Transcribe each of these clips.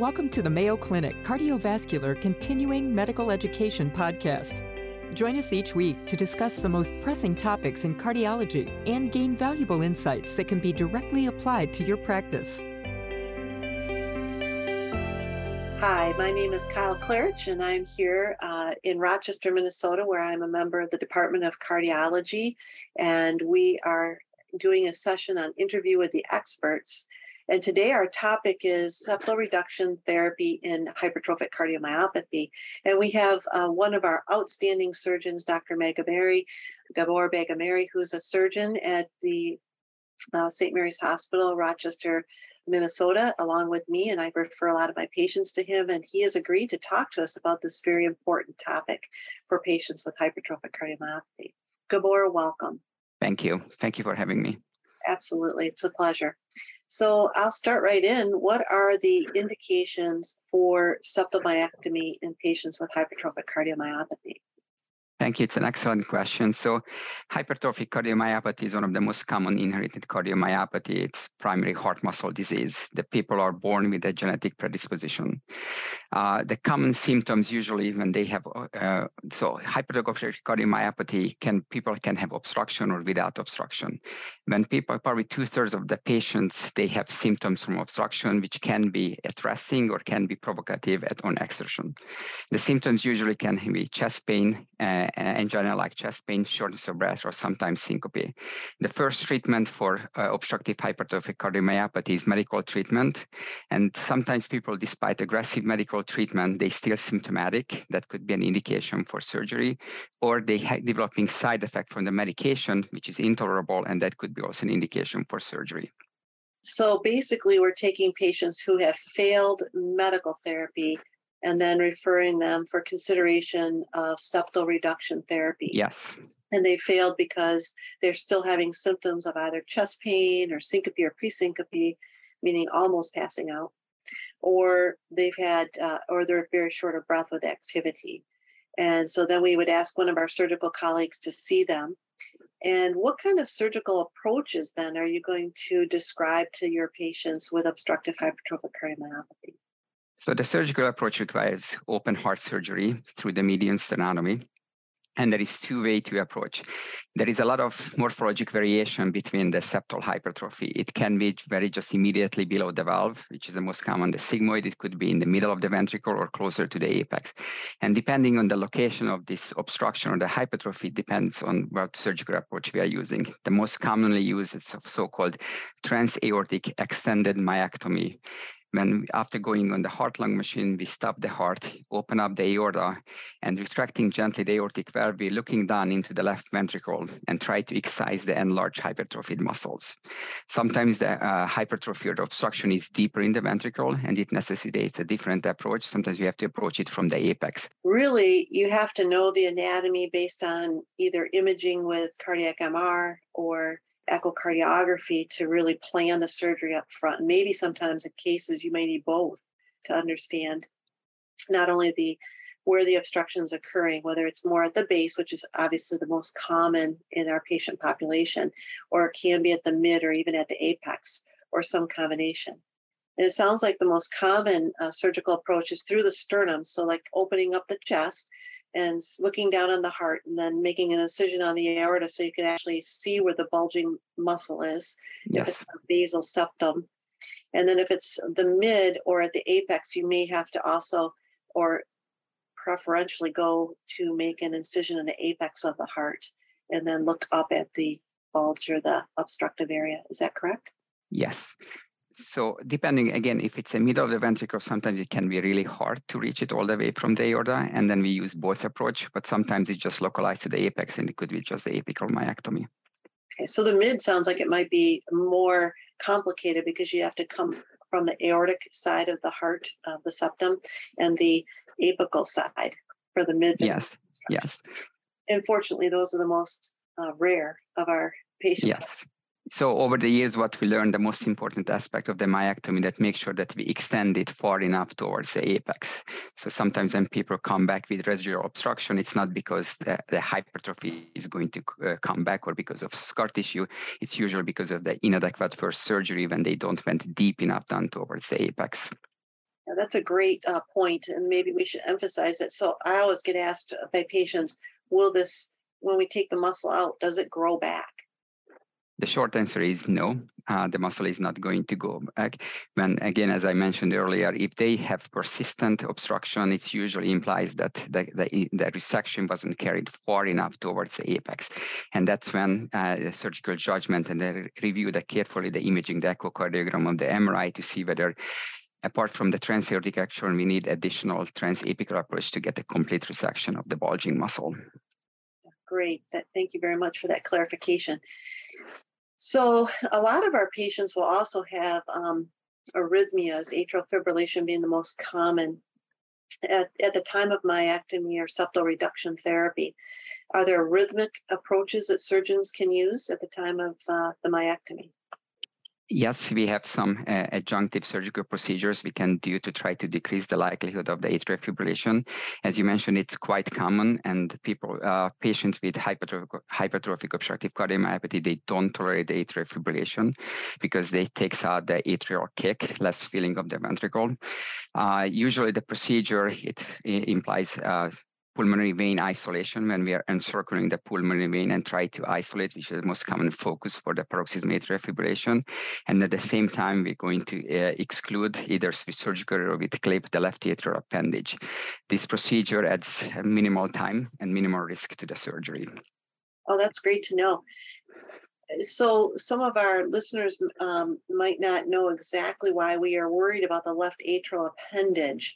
Welcome to the Mayo Clinic Cardiovascular Continuing Medical Education Podcast. Join us each week to discuss the most pressing topics in cardiology and gain valuable insights that can be directly applied to your practice. Hi, my name is Kyle Klarich, and I'm here uh, in Rochester, Minnesota, where I'm a member of the Department of Cardiology. And we are doing a session on interview with the experts. And today our topic is septal reduction therapy in hypertrophic cardiomyopathy. And we have uh, one of our outstanding surgeons, Dr. Bagameri, Gabor Bagameri, who's a surgeon at the uh, St. Mary's Hospital, Rochester, Minnesota, along with me. And I refer a lot of my patients to him. And he has agreed to talk to us about this very important topic for patients with hypertrophic cardiomyopathy. Gabor, welcome. Thank you. Thank you for having me. Absolutely. It's a pleasure. So I'll start right in. What are the indications for septal myectomy in patients with hypertrophic cardiomyopathy? Thank you. It's an excellent question. So, hypertrophic cardiomyopathy is one of the most common inherited cardiomyopathy. It's primary heart muscle disease. The people are born with a genetic predisposition. Uh, the common symptoms usually when they have uh, so hypertrophic cardiomyopathy can people can have obstruction or without obstruction. When people probably two thirds of the patients they have symptoms from obstruction which can be at resting or can be provocative at on exertion. The symptoms usually can be chest pain. Uh, uh, angina like chest pain, shortness of breath, or sometimes syncope. The first treatment for uh, obstructive hypertrophic cardiomyopathy is medical treatment. And sometimes people, despite aggressive medical treatment, they still symptomatic. That could be an indication for surgery, or they developing side effect from the medication, which is intolerable, and that could be also an indication for surgery. So basically, we're taking patients who have failed medical therapy and then referring them for consideration of septal reduction therapy. Yes. And they failed because they're still having symptoms of either chest pain or syncope or presyncope, meaning almost passing out, or they've had, uh, or they're very short of breath with activity. And so then we would ask one of our surgical colleagues to see them. And what kind of surgical approaches then are you going to describe to your patients with obstructive hypertrophic cardiomyopathy? So the surgical approach requires open heart surgery through the median sternotomy. And there is two way to approach. There is a lot of morphologic variation between the septal hypertrophy. It can be very just immediately below the valve, which is the most common, the sigmoid. It could be in the middle of the ventricle or closer to the apex. And depending on the location of this obstruction or the hypertrophy depends on what surgical approach we are using. The most commonly used is so-called transaortic extended myectomy when after going on the heart lung machine, we stop the heart, open up the aorta, and retracting gently the aortic valve, we're looking down into the left ventricle and try to excise the enlarged hypertrophied muscles. Sometimes the uh, hypertrophy or the obstruction is deeper in the ventricle and it necessitates a different approach. Sometimes we have to approach it from the apex. Really, you have to know the anatomy based on either imaging with cardiac MR or echocardiography to really plan the surgery up front. Maybe sometimes in cases you may need both to understand not only the where the obstruction is occurring, whether it's more at the base, which is obviously the most common in our patient population, or it can be at the mid or even at the apex, or some combination. And it sounds like the most common uh, surgical approach is through the sternum, so like opening up the chest and looking down on the heart and then making an incision on the aorta so you can actually see where the bulging muscle is yes. if it's a basal septum. And then if it's the mid or at the apex you may have to also or preferentially go to make an incision in the apex of the heart and then look up at the bulge or the obstructive area. Is that correct? Yes so depending again, if it's a middle of the ventricle, sometimes it can be really hard to reach it all the way from the aorta, and then we use both approach. But sometimes it's just localized to the apex, and it could be just the apical myectomy. Okay, so the mid sounds like it might be more complicated because you have to come from the aortic side of the heart of the septum and the apical side for the mid. Yes. Yes. Unfortunately, those are the most uh, rare of our patients. Yes so over the years, what we learned, the most important aspect of the myectomy that make sure that we extend it far enough towards the apex. So sometimes when people come back with residual obstruction, it's not because the, the hypertrophy is going to uh, come back or because of scar tissue. It's usually because of the inadequate first surgery when they don't went deep enough down towards the apex. Yeah, that's a great uh, point, and maybe we should emphasize it. So I always get asked by patients, "Will this, when we take the muscle out, does it grow back?" The short answer is no. Uh, the muscle is not going to go back. When again, as I mentioned earlier, if they have persistent obstruction, it usually implies that the, the, the resection wasn't carried far enough towards the apex, and that's when uh, the surgical judgment and they review the carefully the imaging, the echocardiogram of the MRI to see whether apart from the transaortic action, we need additional transapical approach to get a complete resection of the bulging muscle. Great. That, thank you very much for that clarification. So a lot of our patients will also have um, arrhythmias, atrial fibrillation being the most common at, at the time of myectomy or septal reduction therapy. Are there rhythmic approaches that surgeons can use at the time of uh, the myectomy? Yes, we have some uh, adjunctive surgical procedures we can do to try to decrease the likelihood of the atrial fibrillation. As you mentioned, it's quite common, and people, uh, patients with hypertrophic, hypertrophic obstructive cardiomyopathy, they don't tolerate the atrial fibrillation because they takes out the atrial kick, less feeling of the ventricle. Uh, usually, the procedure it, it implies uh, pulmonary vein isolation when we are encircling the pulmonary vein and try to isolate, which is the most common focus for the paroxysmal atrial fibrillation. And at the same time, we're going to uh, exclude either with surgical or with clip the left atrial appendage. This procedure adds minimal time and minimal risk to the surgery. Oh, that's great to know. So, some of our listeners um, might not know exactly why we are worried about the left atrial appendage.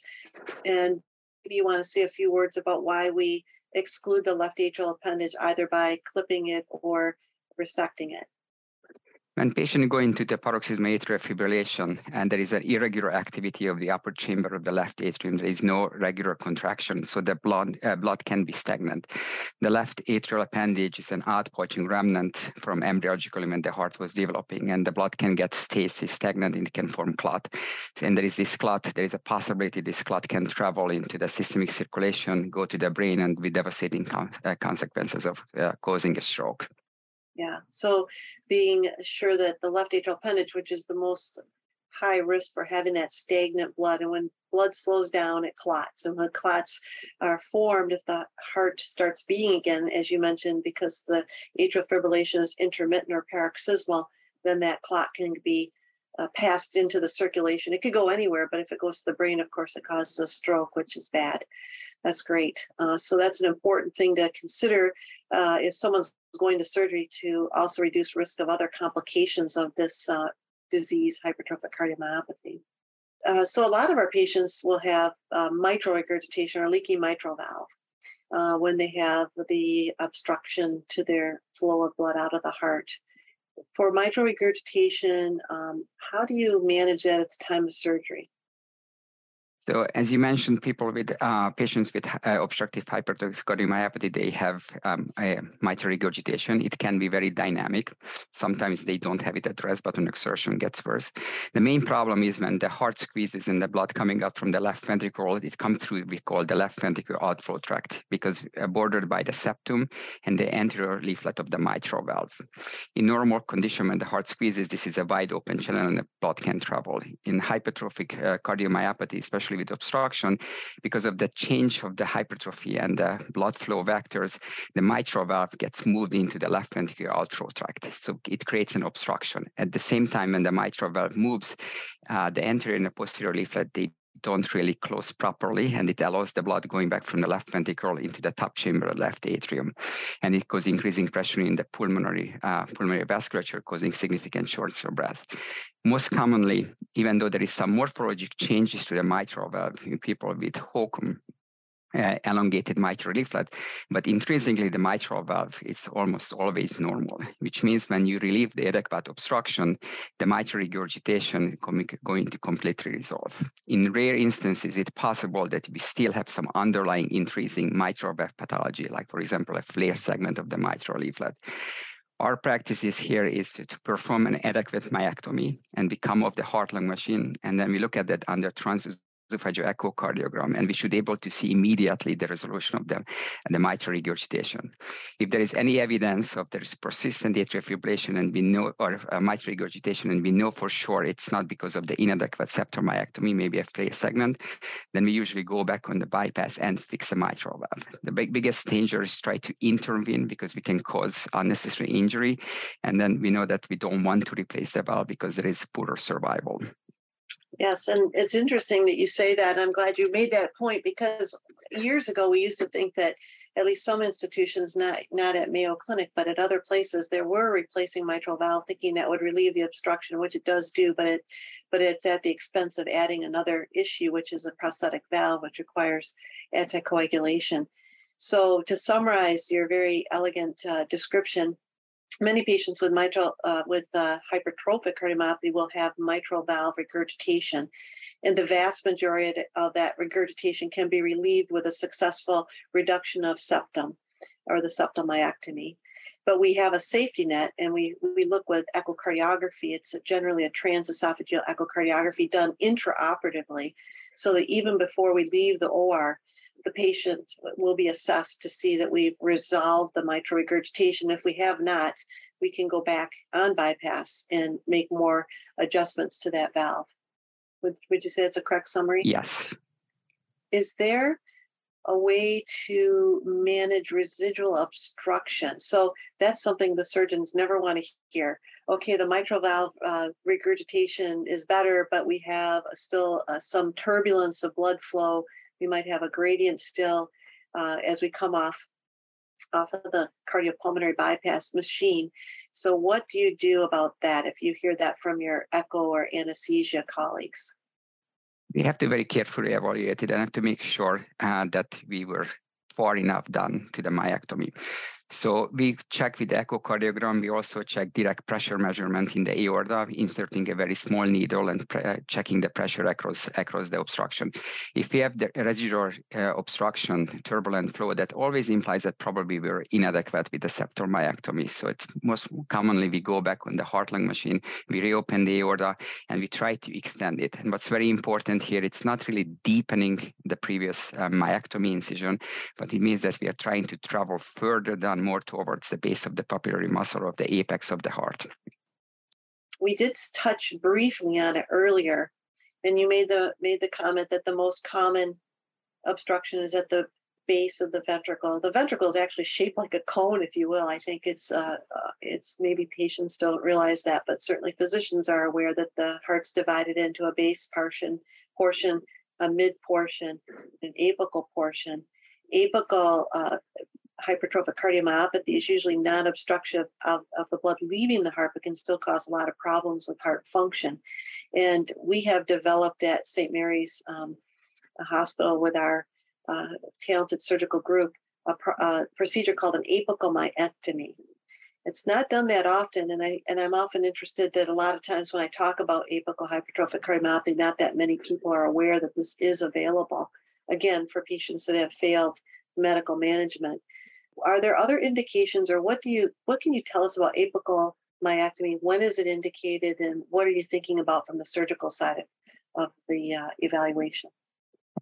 And maybe you want to say a few words about why we exclude the left atrial appendage either by clipping it or resecting it. When patients go into the paroxysmal atrial fibrillation and there is an irregular activity of the upper chamber of the left atrium, there is no regular contraction, so the blood, uh, blood can be stagnant. The left atrial appendage is an outpouching remnant from embryologically when the heart was developing, and the blood can get stasis, stagnant, and it can form clot. And there is this clot, there is a possibility this clot can travel into the systemic circulation, go to the brain, and with devastating con- uh, consequences of uh, causing a stroke. Yeah. So being sure that the left atrial appendage, which is the most high risk for having that stagnant blood, and when blood slows down, it clots. And when clots are formed, if the heart starts beating again, as you mentioned, because the atrial fibrillation is intermittent or paroxysmal, then that clot can be uh, passed into the circulation. It could go anywhere, but if it goes to the brain, of course, it causes a stroke, which is bad. That's great. Uh, so that's an important thing to consider uh, if someone's going to surgery to also reduce risk of other complications of this uh, disease, hypertrophic cardiomyopathy. Uh, so a lot of our patients will have uh, mitral regurgitation or leaky mitral valve uh, when they have the obstruction to their flow of blood out of the heart. For mitral regurgitation, um, how do you manage that at the time of surgery? So as you mentioned, people with uh, patients with uh, obstructive hypertrophic cardiomyopathy, they have um, mitral regurgitation. It can be very dynamic. Sometimes they don't have it addressed, but when exertion gets worse. The main problem is when the heart squeezes and the blood coming up from the left ventricle, it comes through we call the left ventricular outflow tract because uh, bordered by the septum and the anterior leaflet of the mitral valve. In normal condition, when the heart squeezes, this is a wide open channel and the blood can travel. In hypertrophic uh, cardiomyopathy, especially with obstruction, because of the change of the hypertrophy and the blood flow vectors, the mitral valve gets moved into the left ventricular outflow tract. So it creates an obstruction. At the same time, when the mitral valve moves, uh, the anterior and the posterior leaflet, they don't really close properly, and it allows the blood going back from the left ventricle into the top chamber of left atrium, and it causes increasing pressure in the pulmonary uh, pulmonary vasculature, causing significant shortness of breath. Most commonly, even though there is some morphologic changes to the mitral valve in people with HOCM, uh, elongated mitral leaflet, but intrinsically the mitral valve is almost always normal, which means when you relieve the adequate obstruction, the mitral regurgitation going to completely resolve. In rare instances, it's possible that we still have some underlying intrinsic mitral valve pathology, like for example, a flail segment of the mitral leaflet. Our practice is here is to, to perform an adequate myectomy and become of the heart-lung machine, and then we look at that under trans esophageal echocardiogram, and we should be able to see immediately the resolution of them and the mitral regurgitation. If there is any evidence of there is persistent atrial fibrillation and we know, or uh, mitral regurgitation, and we know for sure it's not because of the inadequate septal myectomy, maybe a failed segment, then we usually go back on the bypass and fix the mitral valve. The big, biggest danger is try to intervene because we can cause unnecessary injury, and then we know that we don't want to replace the valve because there is poorer survival. Yes, and it's interesting that you say that. I'm glad you made that point because years ago we used to think that at least some institutions, not not at Mayo Clinic, but at other places, there were replacing mitral valve, thinking that would relieve the obstruction, which it does do, but it but it's at the expense of adding another issue, which is a prosthetic valve, which requires anticoagulation. So to summarize your very elegant uh, description, many patients with mitral uh, with uh, hypertrophic cardiomyopathy will have mitral valve regurgitation and the vast majority of that regurgitation can be relieved with a successful reduction of septum or the septal myectomy but we have a safety net and we, we look with echocardiography. It's generally a transesophageal echocardiography done intraoperatively so that even before we leave the or the patient will be assessed to see that we've resolved the mitral regurgitation. If we have not, we can go back on bypass and make more adjustments to that valve. Would, would you say that's a correct summary? Yes. Is there a way to manage residual obstruction? So that's something the surgeons never want to hear. Okay, the mitral valve uh, regurgitation is better, but we have still uh, some turbulence of blood flow we might have a gradient still uh, as we come off off of the cardiopulmonary bypass machine. So what do you do about that if you hear that from your echo or anesthesia colleagues? We have to very carefully evaluate it and have to make sure uh, that we were far enough done to the myectomy. So we check with echocardiogram. We also check direct pressure measurement in the aorta, inserting a very small needle and pre- uh, checking the pressure across across the obstruction. If we have the residual uh, obstruction, turbulent flow, that always implies that probably we're inadequate with the septal myectomy. So it's most commonly we go back on the heart lung machine, we reopen the aorta, and we try to extend it. And what's very important here, it's not really deepening the previous uh, myectomy incision, but it means that we are trying to travel further down more towards the base of the papillary muscle or the apex of the heart. We did touch briefly on it earlier, and you made the made the comment that the most common obstruction is at the base of the ventricle. The ventricle is actually shaped like a cone, if you will. I think it's uh, uh, it's maybe patients don't realize that, but certainly physicians are aware that the heart's divided into a base portion, portion, a mid portion, an apical portion. Apical uh, hypertrophic cardiomyopathy is usually non-obstruction of, of the blood leaving the heart, but can still cause a lot of problems with heart function. And we have developed at St. Mary's um, Hospital with our uh, talented surgical group a, a, procedure called an apical myectomy. It's not done that often, and I and I'm often interested that a lot of times when I talk about apical hypertrophic cardiomyopathy, not that many people are aware that this is available. Again, for patients that have failed medical management are there other indications or what do you what can you tell us about apical myectomy? When is it indicated and what are you thinking about from the surgical side of, of the uh, evaluation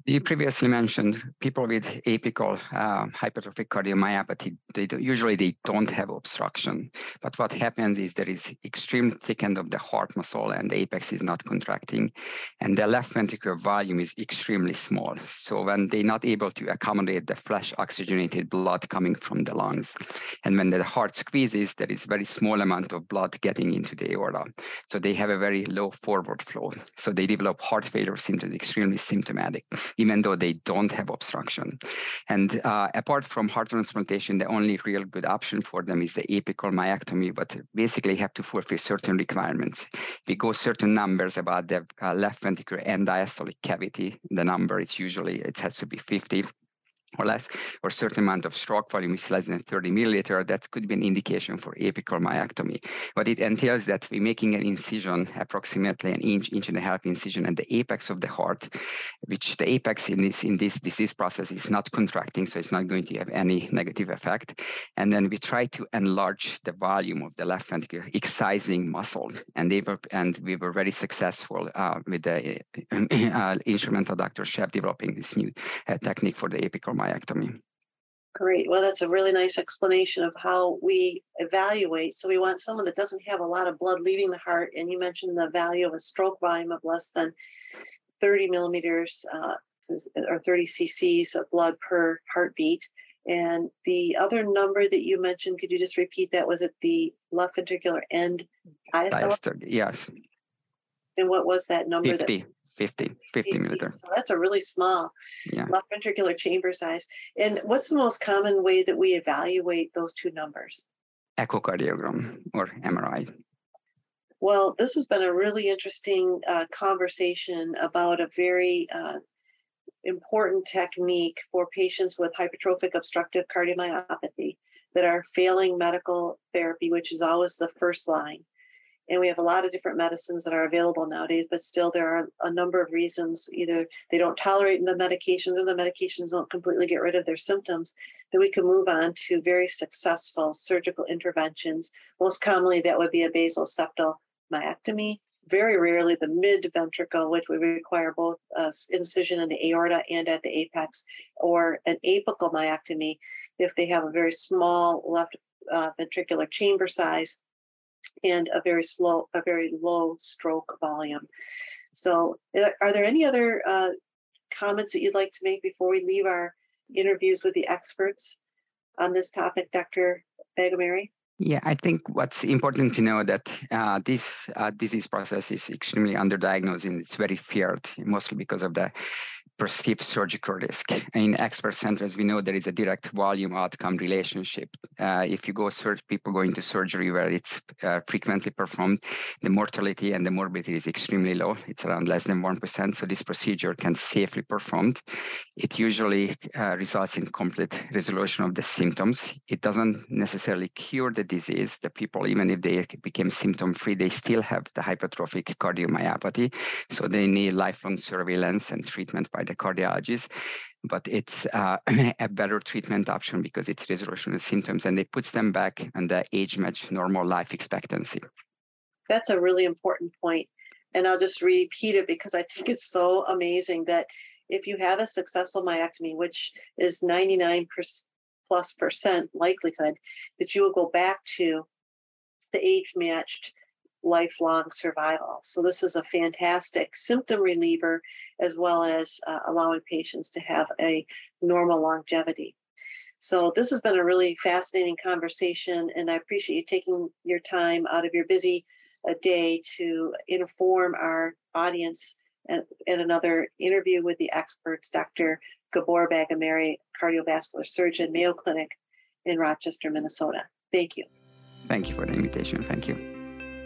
you previously mentioned people with apical uh, hypertrophic cardiomyopathy. They do, usually they don't have obstruction, but what happens is there is extreme thickening of the heart muscle, and the apex is not contracting, and the left ventricular volume is extremely small. So when they're not able to accommodate the fresh oxygenated blood coming from the lungs, and when the heart squeezes, there is very small amount of blood getting into the aorta. So they have a very low forward flow. So they develop heart failure symptoms, extremely symptomatic even though they don't have obstruction. And uh, apart from heart transplantation, the only real good option for them is the apical myectomy, but basically have to fulfill certain requirements. We go certain numbers about the uh, left ventricular end diastolic cavity. The number it's usually it has to be 50 or less, or certain amount of stroke volume is less than 30 milliliter, that could be an indication for apical myectomy. But it entails that we're making an incision, approximately an inch, inch and a half incision at the apex of the heart, which the apex in this in this disease process is not contracting, so it's not going to have any negative effect. And then we try to enlarge the volume of the left ventricle, excising muscle, and they were and we were very successful uh, with the uh, instrumental Dr. Schaff developing this new uh, technique for the apical myectomy. Great. Well, that's a really nice explanation of how we evaluate. So we want someone that doesn't have a lot of blood leaving the heart. And you mentioned the value of a stroke volume of less than 30 millimeters uh, or 30 cc's of blood per heartbeat. And the other number that you mentioned, could you just repeat that? Was it the left ventricular end diastole? Yes. And what was that number? 50. That, 50, 50 milliliter. So that's a really small yeah. left ventricular chamber size. And what's the most common way that we evaluate those two numbers? Echocardiogram or MRI. Well, this has been a really interesting uh, conversation about a very uh, important technique for patients with hypertrophic obstructive cardiomyopathy that are failing medical therapy, which is always the first line. And we have a lot of different medicines that are available nowadays, but still there are a number of reasons either they don't tolerate the medications or the medications don't completely get rid of their symptoms that we can move on to very successful surgical interventions. Most commonly, that would be a basal septal myectomy. Very rarely, the mid ventricle, which would require both uh, incision in the aorta and at the apex, or an apical myectomy if they have a very small left uh, ventricular chamber size and a very slow, a very low stroke volume. So, are there any other uh, comments that you'd like to make before we leave our interviews with the experts on this topic, Dr. Bagameri? Yeah, I think what's important to know that uh, this uh, disease process is extremely underdiagnosed and it's very feared, mostly because of the perceived surgical risk. In expert centers, we know there is a direct volume outcome relationship. Uh, if you go search people going to surgery where it's uh, frequently performed, the mortality and the morbidity is extremely low. It's around less than 1%. So this procedure can safely performed. It usually uh, results in complete resolution of the symptoms. It doesn't necessarily cure the disease. The people, even if they became symptom free, they still have the hypertrophic cardiomyopathy. So they need lifelong surveillance and treatment by the cardiologist, but it's uh, a better treatment option because it's resolution of symptoms and it puts them back on the age match normal life expectancy. That's a really important point. And I'll just repeat it because I think it's so amazing that if you have a successful myectomy, which is 99 plus percent likelihood that you will go back to the age matched lifelong survival. So, this is a fantastic symptom reliever as well as uh, allowing patients to have a normal longevity. So, this has been a really fascinating conversation, and I appreciate you taking your time out of your busy uh, day to inform our audience and, and another interview with the experts, Dr. Gabor Bagameri, cardiovascular surgeon, Mayo Clinic in Rochester, Minnesota. Thank you. Thank you for the invitation. Thank you.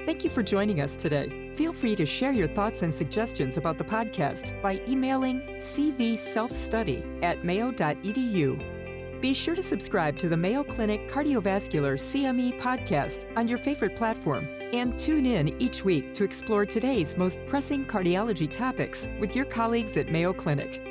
Thank you for joining us today. Feel free to share your thoughts and suggestions about the podcast by emailing cvselfstudy at mayo.edu. Be sure to subscribe to the Mayo Clinic Cardiovascular CME podcast on your favorite platform and tune in each week to explore today's most pressing cardiology topics with your colleagues at Mayo Clinic.